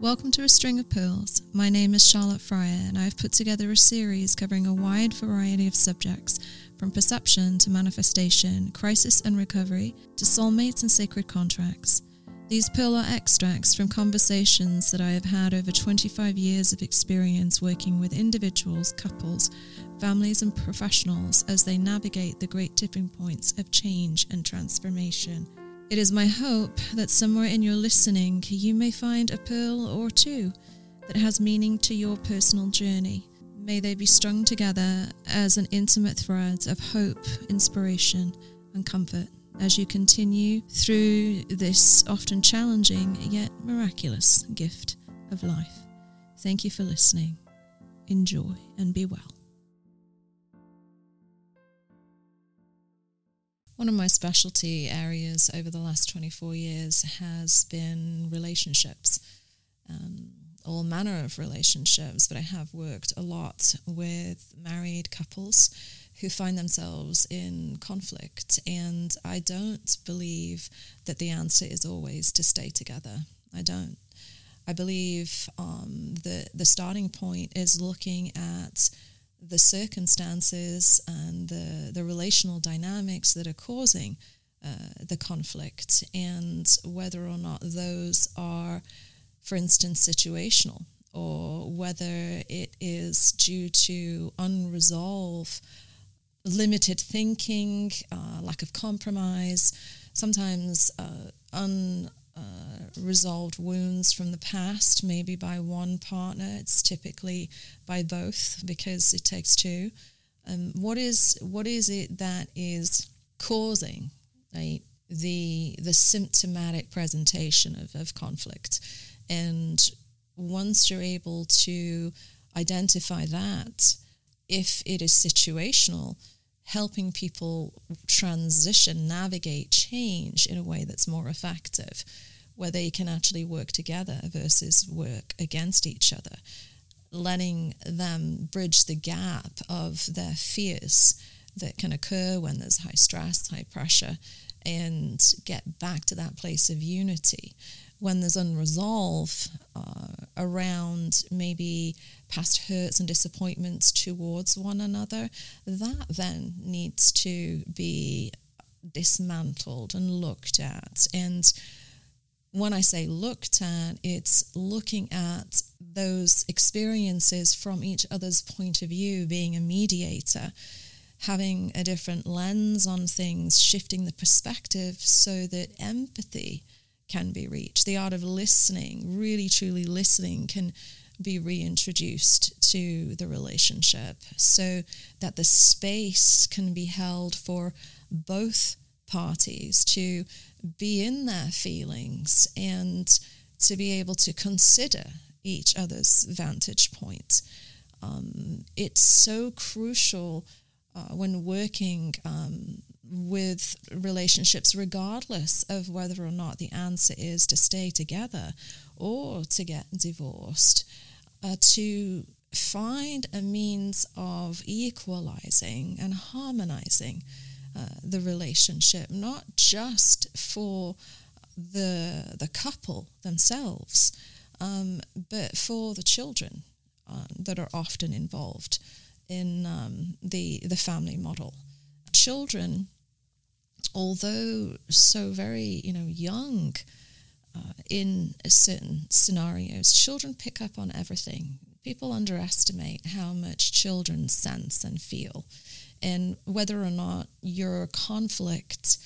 Welcome to A String of Pearls. My name is Charlotte Fryer, and I have put together a series covering a wide variety of subjects from perception to manifestation, crisis and recovery, to soulmates and sacred contracts. These pearl are extracts from conversations that I have had over 25 years of experience working with individuals, couples, families, and professionals as they navigate the great tipping points of change and transformation. It is my hope that somewhere in your listening you may find a pearl or two that has meaning to your personal journey. May they be strung together as an intimate thread of hope, inspiration, and comfort as you continue through this often challenging yet miraculous gift of life. Thank you for listening. Enjoy and be well. One of my specialty areas over the last 24 years has been relationships, um, all manner of relationships, but I have worked a lot with married couples who find themselves in conflict. And I don't believe that the answer is always to stay together. I don't. I believe um, the, the starting point is looking at the circumstances and the, the relational dynamics that are causing uh, the conflict and whether or not those are, for instance, situational or whether it is due to unresolved, limited thinking, uh, lack of compromise, sometimes uh, un, uh, resolved wounds from the past, maybe by one partner. It's typically by both because it takes two. Um, what is what is it that is causing right, the the symptomatic presentation of, of conflict? And once you're able to identify that, if it is situational, helping people transition, navigate change in a way that's more effective, where they can actually work together versus work against each other, letting them bridge the gap of their fears that can occur when there's high stress, high pressure, and get back to that place of unity when there's unresolved uh, around maybe past hurts and disappointments towards one another, that then needs to be dismantled and looked at. And when I say looked at, it's looking at those experiences from each other's point of view, being a mediator, having a different lens on things, shifting the perspective so that empathy can be reached. The art of listening, really truly listening, can be reintroduced to the relationship so that the space can be held for both parties to be in their feelings and to be able to consider each other's vantage point. Um, it's so crucial uh, when working um, with relationships, regardless of whether or not the answer is to stay together or to get divorced, uh, to find a means of equalizing and harmonizing uh, the relationship, not just for the the couple themselves, um, but for the children um, that are often involved in um, the the family model. Children although so very, you know, young uh, in certain scenarios, children pick up on everything. People underestimate how much children sense and feel, and whether or not your conflict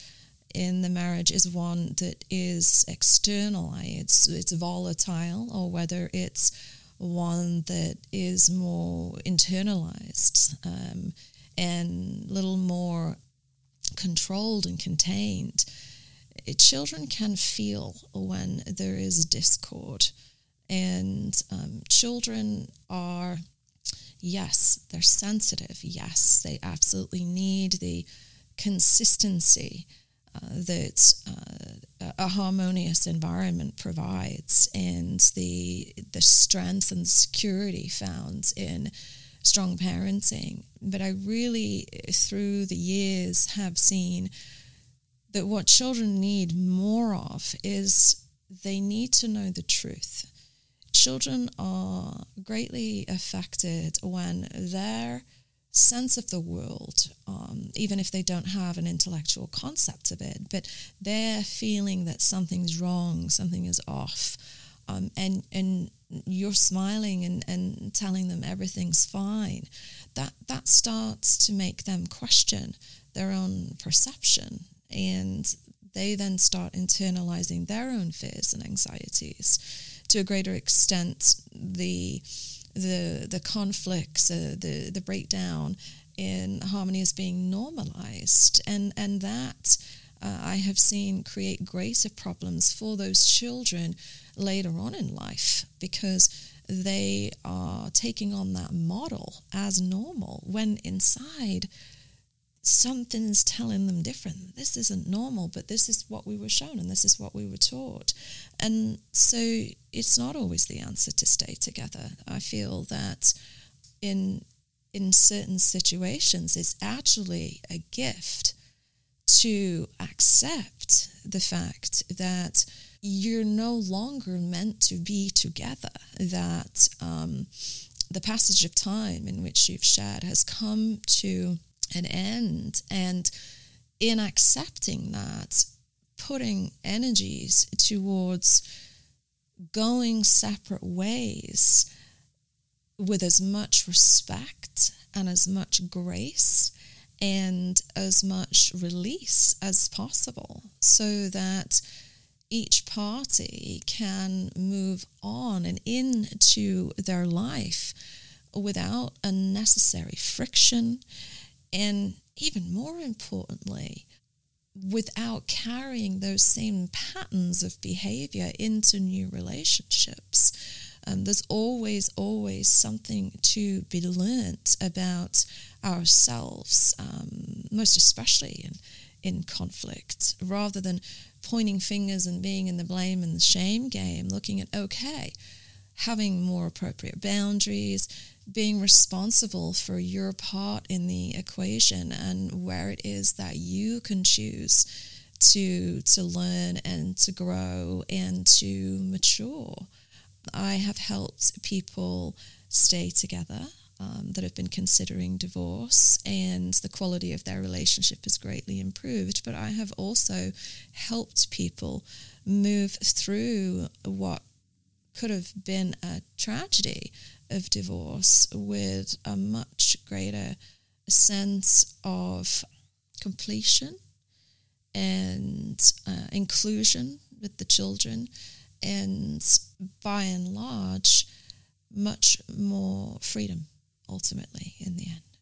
in the marriage is one that is external, it's it's volatile, or whether it's one that is more internalized um, and little more controlled and contained, children can feel when there is discord. And um, children are, yes, they're sensitive. Yes, they absolutely need the consistency uh, that uh, a harmonious environment provides and the, the strength and security found in strong parenting. But I really, through the years, have seen that what children need more of is they need to know the truth. children are greatly affected when their sense of the world, um, even if they don't have an intellectual concept of it, but they're feeling that something's wrong, something is off, um, and and you're smiling and, and telling them everything's fine, that that starts to make them question their own perception, and they then start internalizing their own fears and anxieties. To a greater extent, the the the conflicts, uh, the the breakdown in harmony is being normalized, and and that uh, I have seen create greater problems for those children later on in life because they are taking on that model as normal when inside something's telling them different. This isn't normal, but this is what we were shown and this is what we were taught. And so it's not always the answer to stay together. I feel that in in certain situations it's actually a gift to accept the fact that you're no longer meant to be together, that um, the passage of time in which you've shared has come to an end. And in accepting that, putting energies towards going separate ways with as much respect and as much grace and as much release as possible so that each party can move on and into their life without unnecessary friction and even more importantly, without carrying those same patterns of behavior into new relationships. Um, there's always, always something to be learnt about ourselves, um, most especially in, in conflict, rather than pointing fingers and being in the blame and the shame game, looking at, okay, having more appropriate boundaries, being responsible for your part in the equation and where it is that you can choose to to learn and to grow and to mature. I have helped people stay together um, that have been considering divorce, and the quality of their relationship has greatly improved. But I have also helped people move through what could have been a tragedy of divorce with a much greater sense of completion and uh, inclusion with the children, and by and large, much more freedom ultimately in the end.